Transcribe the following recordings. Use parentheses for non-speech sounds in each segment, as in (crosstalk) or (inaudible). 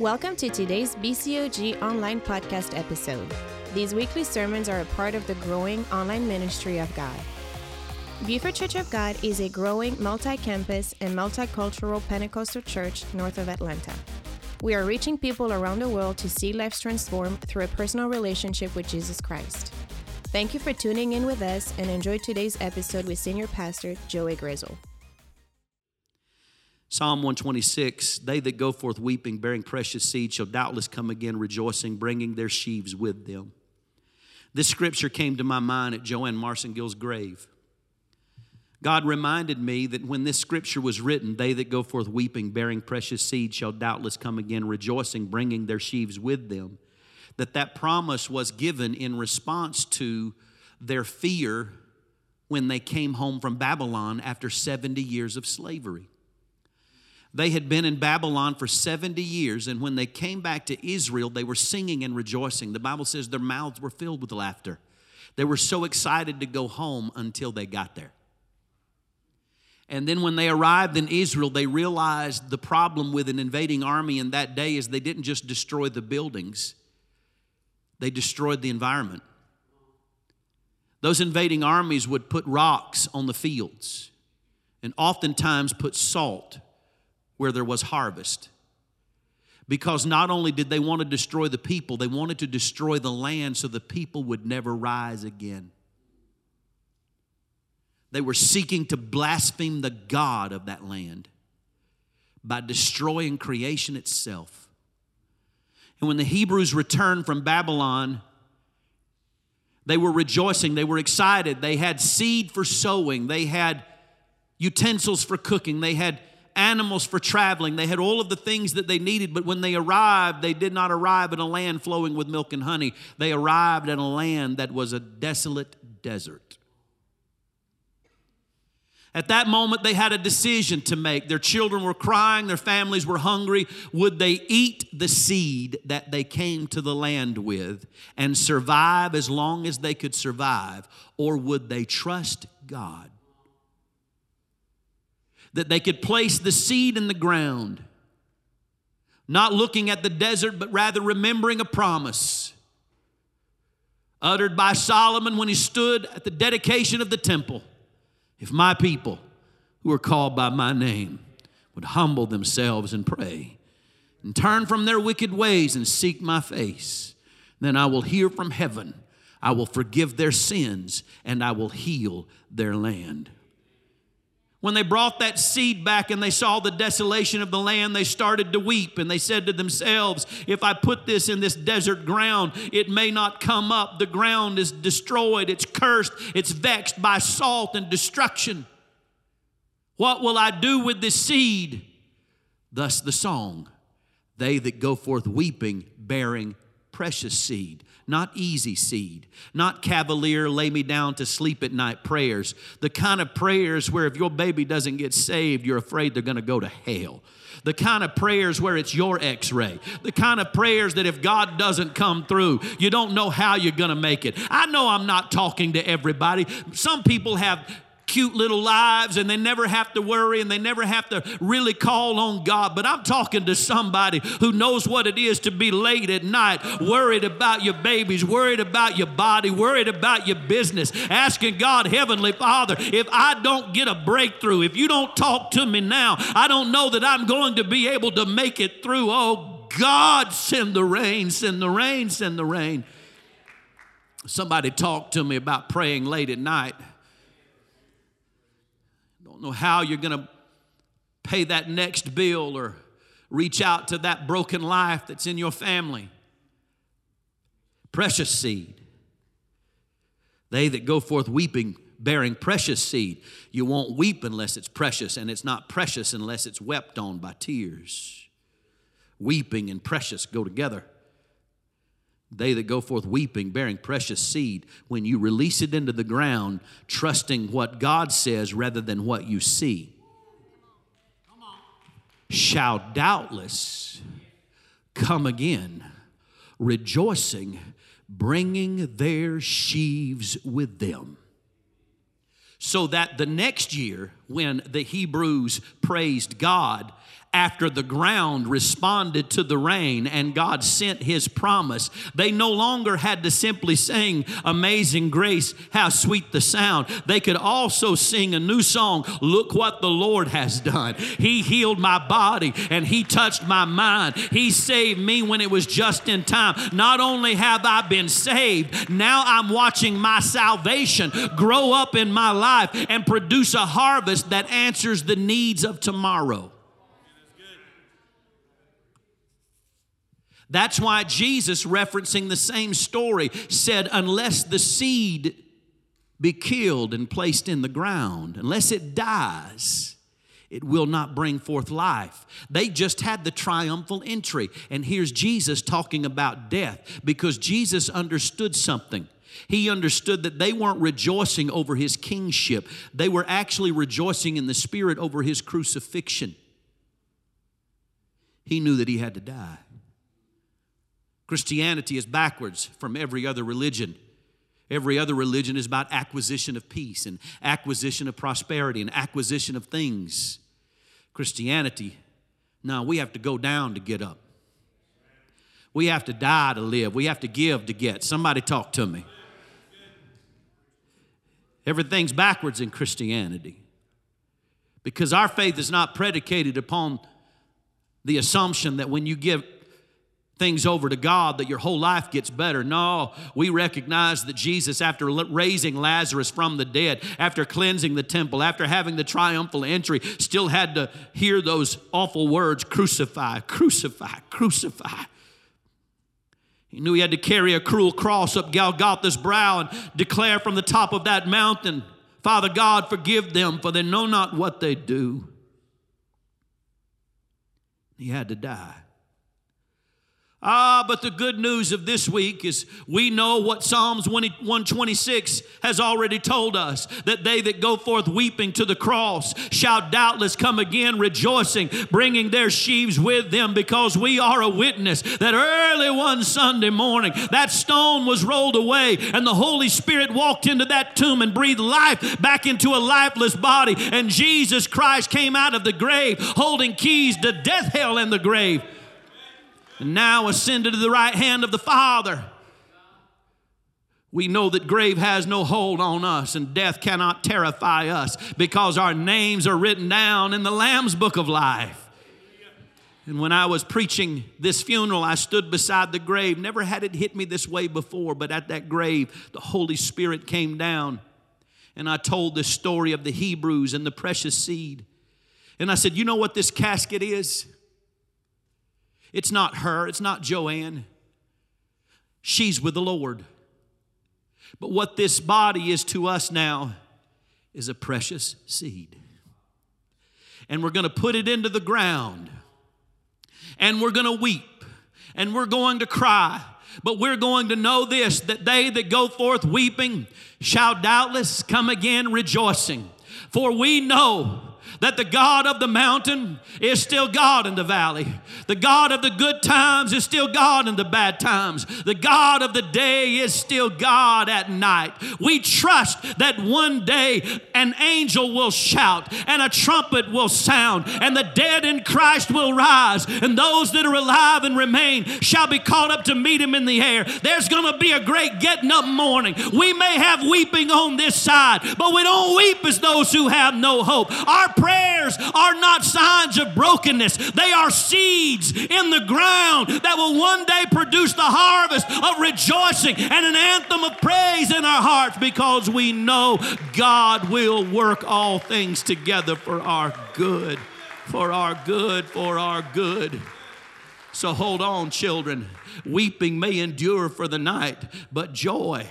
Welcome to today's BCOG online podcast episode. These weekly sermons are a part of the growing online ministry of God. Buford Church of God is a growing multi campus and multicultural Pentecostal church north of Atlanta. We are reaching people around the world to see lives transformed through a personal relationship with Jesus Christ. Thank you for tuning in with us and enjoy today's episode with Senior Pastor Joey Grizzle. Psalm 126 They that go forth weeping, bearing precious seed, shall doubtless come again rejoicing, bringing their sheaves with them. This scripture came to my mind at Joanne Marsengill's grave. God reminded me that when this scripture was written, they that go forth weeping, bearing precious seed, shall doubtless come again rejoicing, bringing their sheaves with them. That that promise was given in response to their fear when they came home from Babylon after 70 years of slavery. They had been in Babylon for 70 years, and when they came back to Israel, they were singing and rejoicing. The Bible says their mouths were filled with laughter. They were so excited to go home until they got there. And then when they arrived in Israel, they realized the problem with an invading army in that day is they didn't just destroy the buildings, they destroyed the environment. Those invading armies would put rocks on the fields and oftentimes put salt where there was harvest. Because not only did they want to destroy the people, they wanted to destroy the land so the people would never rise again. They were seeking to blaspheme the God of that land by destroying creation itself. And when the Hebrews returned from Babylon, they were rejoicing, they were excited, they had seed for sowing, they had utensils for cooking, they had animals for traveling. They had all of the things that they needed, but when they arrived, they did not arrive in a land flowing with milk and honey. They arrived in a land that was a desolate desert. At that moment, they had a decision to make. Their children were crying, their families were hungry. Would they eat the seed that they came to the land with and survive as long as they could survive, or would they trust God? That they could place the seed in the ground, not looking at the desert, but rather remembering a promise uttered by Solomon when he stood at the dedication of the temple. If my people who are called by my name would humble themselves and pray and turn from their wicked ways and seek my face, then I will hear from heaven. I will forgive their sins and I will heal their land. When they brought that seed back and they saw the desolation of the land, they started to weep and they said to themselves, If I put this in this desert ground, it may not come up. The ground is destroyed, it's cursed, it's vexed by salt and destruction. What will I do with this seed? Thus the song, They that go forth weeping, bearing precious seed not easy seed, not cavalier, lay me down to sleep at night prayers. The kind of prayers where if your baby doesn't get saved, you're afraid they're going to go to hell. The kind of prayers where it's your x ray. The kind of prayers that if God doesn't come through, you don't know how you're going to make it. I know I'm not talking to everybody. Some people have cute little lives and they never have to worry and they never have to really call on God. But I'm talking to somebody who knows what it is to be late at night, worried about your babies, worried about your body, worried about your business, asking God, Heavenly Father, if I don't get a breakthrough, if you don't talk to me now, I don't know that I'm going to be able to make it through. Oh, God, send the rain, send the rain, send the rain. Somebody talked to me about praying late at night don't know how you're going to pay that next bill or reach out to that broken life that's in your family. Precious seed. They that go forth weeping, bearing precious seed. You won't weep unless it's precious, and it's not precious unless it's wept on by tears. Weeping and precious go together. They that go forth weeping, bearing precious seed, when you release it into the ground, trusting what God says rather than what you see, shall doubtless come again, rejoicing, bringing their sheaves with them. So that the next year, when the Hebrews praised God after the ground responded to the rain and God sent his promise. They no longer had to simply sing Amazing Grace, how sweet the sound. They could also sing a new song Look what the Lord has done. He healed my body and he touched my mind. He saved me when it was just in time. Not only have I been saved, now I'm watching my salvation grow up in my life and produce a harvest that answers the needs of tomorrow. That's why Jesus, referencing the same story, said, Unless the seed be killed and placed in the ground, unless it dies, it will not bring forth life. They just had the triumphal entry. And here's Jesus talking about death because Jesus understood something. He understood that they weren't rejoicing over his kingship, they were actually rejoicing in the spirit over his crucifixion. He knew that he had to die. Christianity is backwards from every other religion. Every other religion is about acquisition of peace and acquisition of prosperity and acquisition of things. Christianity, no, we have to go down to get up. We have to die to live. We have to give to get. Somebody talk to me. Everything's backwards in Christianity because our faith is not predicated upon the assumption that when you give things over to God that your whole life gets better. No, we recognize that Jesus, after raising Lazarus from the dead, after cleansing the temple, after having the triumphal entry, still had to hear those awful words crucify, crucify, crucify. He knew he had to carry a cruel cross up Golgotha's brow and declare from the top of that mountain, Father God, forgive them, for they know not what they do. He had to die. Ah, but the good news of this week is we know what Psalms 126 has already told us that they that go forth weeping to the cross shall doubtless come again rejoicing, bringing their sheaves with them, because we are a witness that early one Sunday morning that stone was rolled away and the Holy Spirit walked into that tomb and breathed life back into a lifeless body, and Jesus Christ came out of the grave holding keys to death, hell, and the grave and now ascended to the right hand of the Father. We know that grave has no hold on us and death cannot terrify us because our names are written down in the Lamb's book of life. And when I was preaching this funeral, I stood beside the grave. Never had it hit me this way before, but at that grave, the Holy Spirit came down. And I told the story of the Hebrews and the precious seed. And I said, You know what this casket is? It's not her, it's not Joanne. She's with the Lord. But what this body is to us now is a precious seed. And we're going to put it into the ground. And we're going to weep. And we're going to cry. But we're going to know this that they that go forth weeping shall doubtless come again rejoicing. For we know that the God of the mountain is still God in the valley. The God of the good times is still God in the bad times. The God of the day is still God at night. We trust that one day an angel will shout and a trumpet will sound and the dead in Christ will rise and those that are alive and remain shall be caught up to meet him in the air. There's going to be a great getting up morning. We may have weeping on this side, but we don't weep as those who have no hope. Our prayers are not signs of brokenness, they are seeds in the ground that will one day produce the harvest of rejoicing and an anthem of praise in our hearts because we know God will work all things together for our good, for our good, for our good. So hold on, children. Weeping may endure for the night, but joy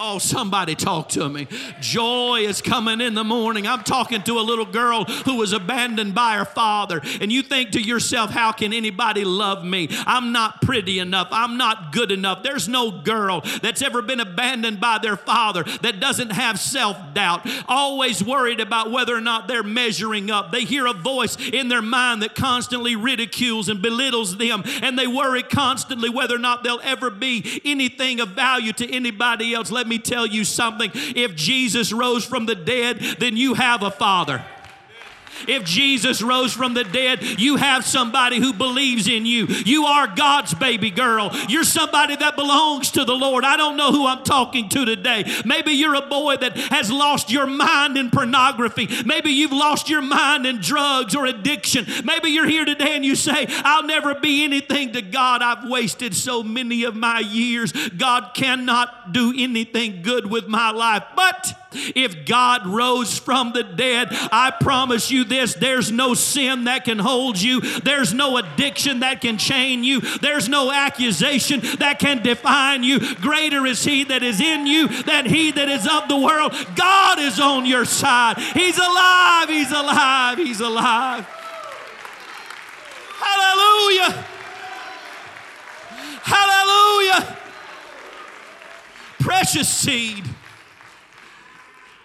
Oh, somebody talk to me. Joy is coming in the morning. I'm talking to a little girl who was abandoned by her father. And you think to yourself, how can anybody love me? I'm not pretty enough. I'm not good enough. There's no girl that's ever been abandoned by their father that doesn't have self doubt, always worried about whether or not they're measuring up. They hear a voice in their mind that constantly ridicules and belittles them, and they worry constantly whether or not they'll ever be anything of value to anybody else. Let me tell you something. If Jesus rose from the dead, then you have a father. If Jesus rose from the dead, you have somebody who believes in you. You are God's baby girl. You're somebody that belongs to the Lord. I don't know who I'm talking to today. Maybe you're a boy that has lost your mind in pornography. Maybe you've lost your mind in drugs or addiction. Maybe you're here today and you say, I'll never be anything to God. I've wasted so many of my years. God cannot do anything good with my life. But if God rose from the dead, I promise you this there's no sin that can hold you, there's no addiction that can chain you, there's no accusation that can define you. Greater is He that is in you than He that is of the world. God is on your side. He's alive, He's alive, He's alive. Hallelujah! Hallelujah! Precious seed.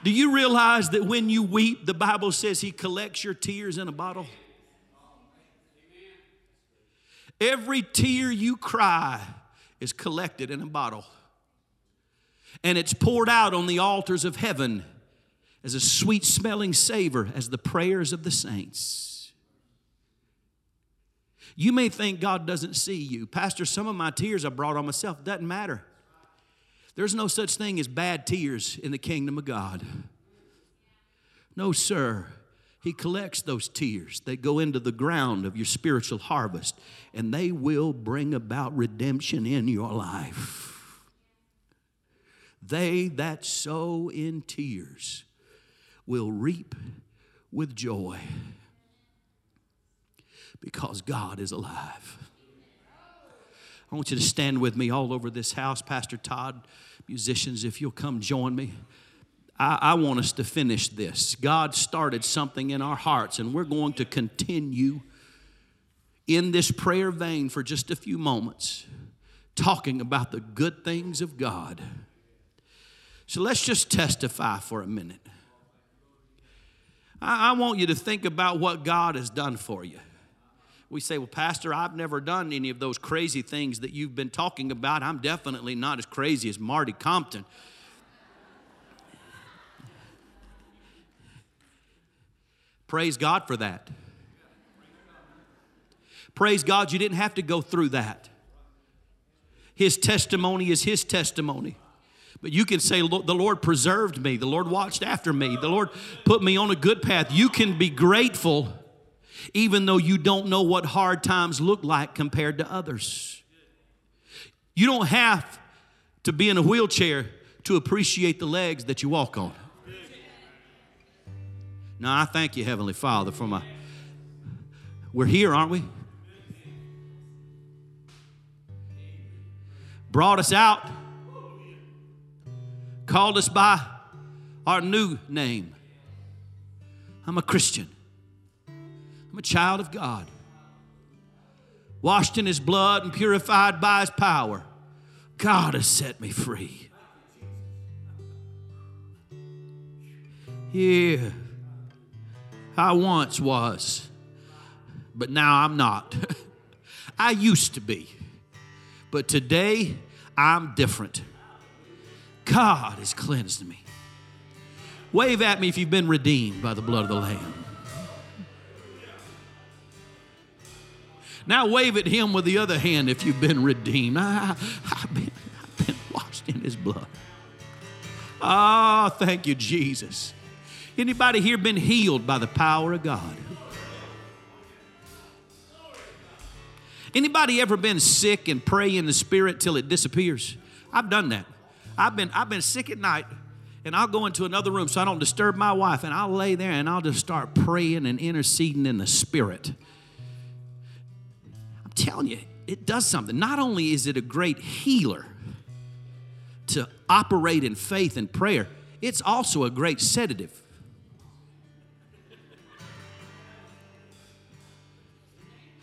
Do you realize that when you weep, the Bible says He collects your tears in a bottle? Every tear you cry is collected in a bottle. And it's poured out on the altars of heaven as a sweet smelling savor as the prayers of the saints. You may think God doesn't see you. Pastor, some of my tears I brought on myself. Doesn't matter. There's no such thing as bad tears in the kingdom of God. No, sir. He collects those tears. They go into the ground of your spiritual harvest, and they will bring about redemption in your life. They that sow in tears will reap with joy because God is alive. I want you to stand with me all over this house. Pastor Todd, musicians, if you'll come join me. I, I, want us to finish this. God started something in our hearts, and we're going to continue in this prayer vein for just a few moments, talking about the good things of God. So let's just testify for a minute. I, I want you to think about what God has done for you we say, Well, Pastor, I've never done any of those crazy things that you've been talking about. I'm definitely not as crazy as Marty Compton. Praise God for that. Praise God, you didn't have to go through that. His testimony is His testimony. But you can say, The Lord preserved me. The Lord watched after me. The Lord put me on a good path. You can be grateful even though you don't know what hard times look like compared to others. You don't have to be in a wheelchair to appreciate the legs that you walk on. Now, I thank you, Heavenly Father, for my. We're here, aren't we? Brought us out, called us by our new name. I'm a Christian. I'm a child of God, washed in His blood and purified by His power. God has set me free. Yeah, I once was, but now I'm not. (laughs) I used to be, but today I'm different. God has cleansed me. Wave at me if you've been redeemed by the blood of the Lamb. Now wave at him with the other hand if you've been redeemed. I, have been, I've been washed in his blood. Ah, oh, thank you, Jesus. Anybody here been healed by the power of God? Anybody ever been sick and pray in the spirit till it disappears? I've done that. I've been I've been sick at night and I'll go into another room so I don't disturb my wife and I'll lay there and I'll just start praying and interceding in the spirit telling you, it does something. Not only is it a great healer to operate in faith and prayer, it's also a great sedative.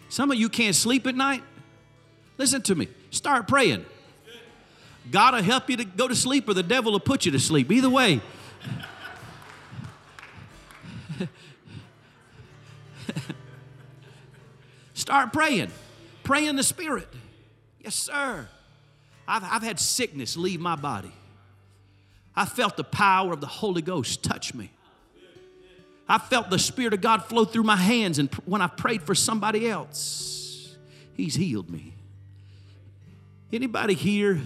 Some of you can't sleep at night. Listen to me. Start praying. God will help you to go to sleep, or the devil will put you to sleep. Either way. (laughs) Start praying. Pray in the Spirit. Yes, sir. I've, I've had sickness leave my body. I felt the power of the Holy Ghost touch me. I felt the Spirit of God flow through my hands, and when I prayed for somebody else, He's healed me. Anybody here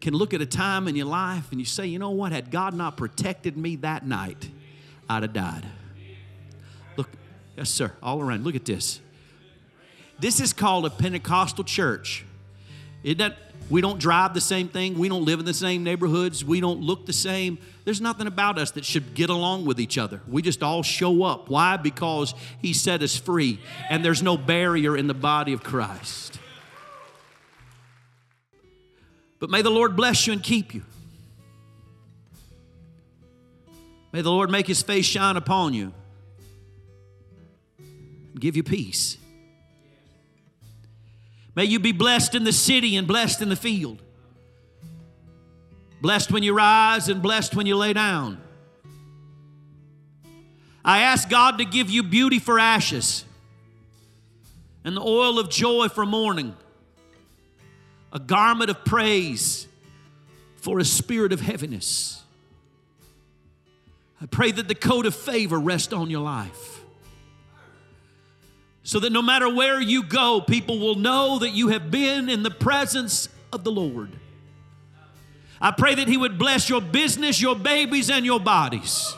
can look at a time in your life and you say, you know what, had God not protected me that night, I'd have died. Yes, sir, all around. Look at this. This is called a Pentecostal church. We don't drive the same thing. We don't live in the same neighborhoods. We don't look the same. There's nothing about us that should get along with each other. We just all show up. Why? Because He set us free, and there's no barrier in the body of Christ. But may the Lord bless you and keep you. May the Lord make His face shine upon you, give you peace. May you be blessed in the city and blessed in the field. Blessed when you rise and blessed when you lay down. I ask God to give you beauty for ashes and the oil of joy for mourning, a garment of praise for a spirit of heaviness. I pray that the coat of favor rest on your life so that no matter where you go, people will know that you have been in the presence of the Lord. I pray that He would bless your business, your babies, and your bodies.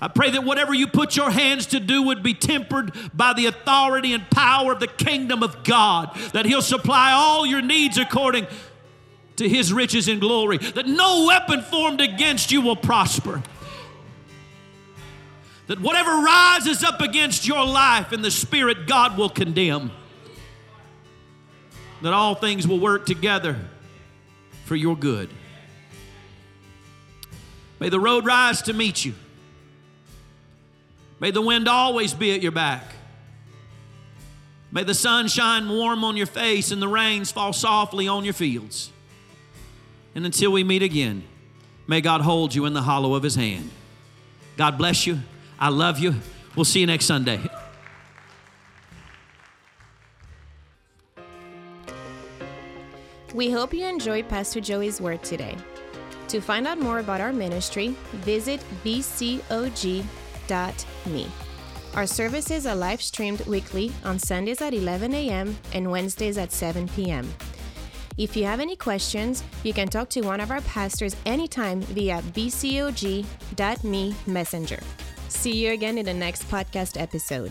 I pray that whatever you put your hands to do would be tempered by the authority and power of the kingdom of God, that He'll supply all your needs according to His riches and glory, that no weapon formed against you will prosper that whatever rises up against your life in the Spirit, God will condemn. That all things will work together for your good. May the road rise to meet you. May the wind always be at your back. May the sun shine warm on your face and the rains fall softly on your fields. And until we meet again, may God hold you in the hollow of his hand. God bless you. I love you. We'll see you next Sunday. We hope you enjoyed Pastor Joey's word today. To find out more about our ministry, visit bcog.me. Our services are live streamed weekly on Sundays at 11 a.m. and Wednesdays at 7 p.m. If you have any questions, you can talk to one of our pastors anytime via bcog.me messenger. See you again in the next podcast episode.